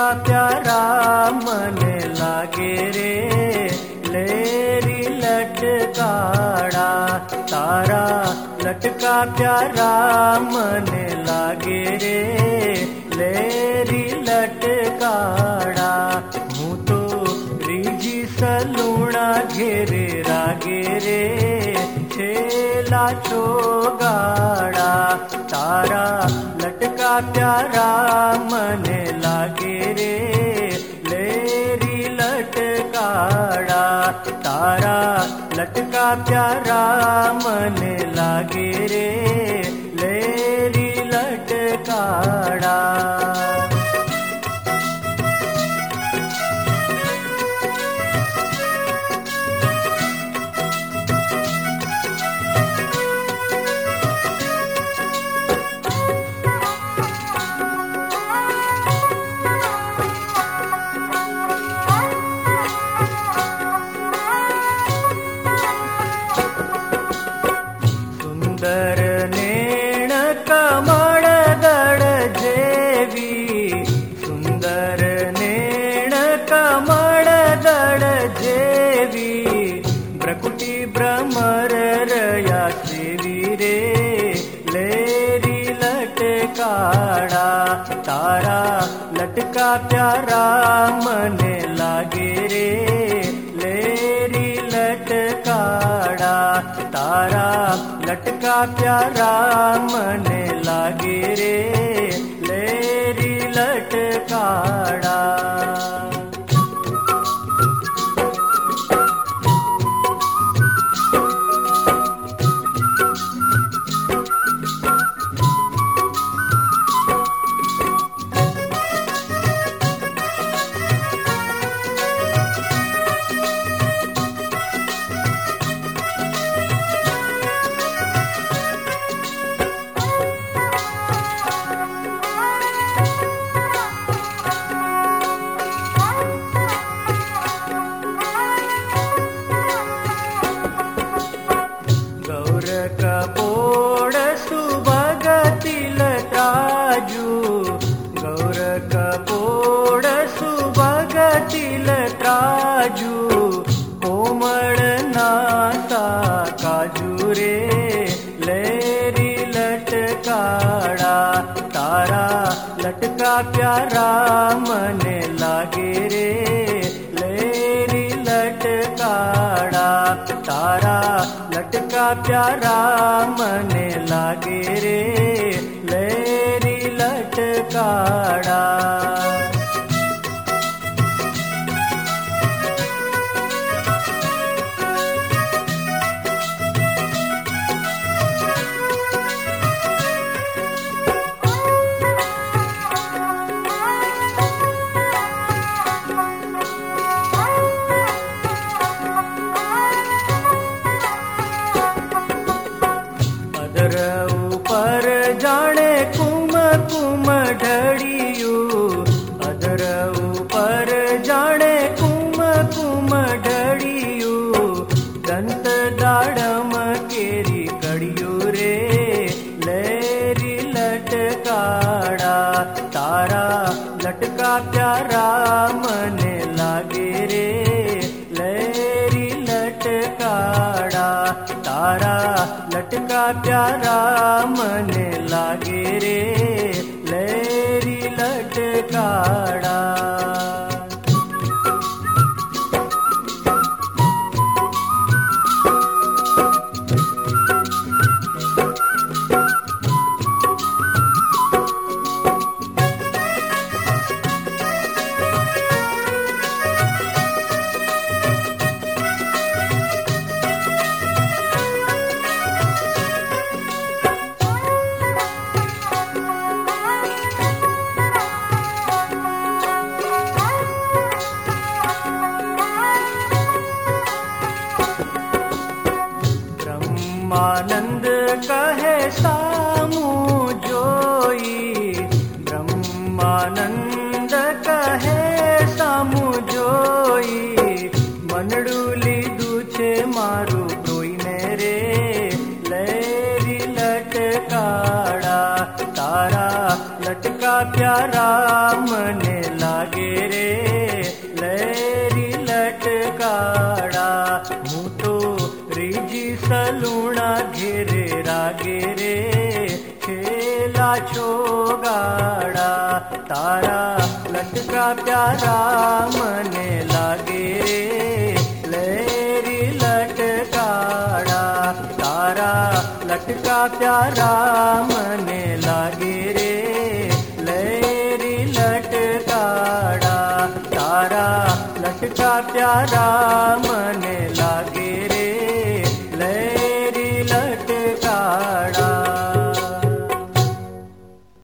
तेरा प्यारा मन लागे रे। लेरी लटकाड़ा, तारा लटका प्यारा मन लागे रे। लेरी लटकाड़ा हूँ तो रिजी सलूणा घेरे रागे रे। छेला तो तारा लटका प्यारा मन लटका प्यारा मन लागे रे। रे लेरी लटकाडा तारा लटका प्यारा मने लागे रे लेरी लटकाडा तारा लटका प्यारा मने लागे रे। ताजू कोमळ नाता, काजू रे लेरी लटकाड़ा, तारा लटका प्यारा, मने लागे रे लेरी लटकाड़ा, तारा लटका प्यारा, मने लागे रे लेरी लटकाड़ा। लटका प्यारा मन लागे रे। लहरी लटकाड़ा तारा लटका प्यारा मन लागे ब्रह्मानंद कहे सामुजोई मनडूली दूचे मारू ब्रोई मेरे। लैरी लटकाड़ा, तारा लटका प्यारा, मने लागे रे। लैरी लटकाड़ा हूँ तो रिजी सलूणा घेरे, रागे रे। खेला छोगाड़ा तारा लटका प्यारा मने लागे। लेरी लटकाड़ा तारा लटका प्यारा मने लागे रे। लेरी लटकाड़ा तारा लटका प्यारा मने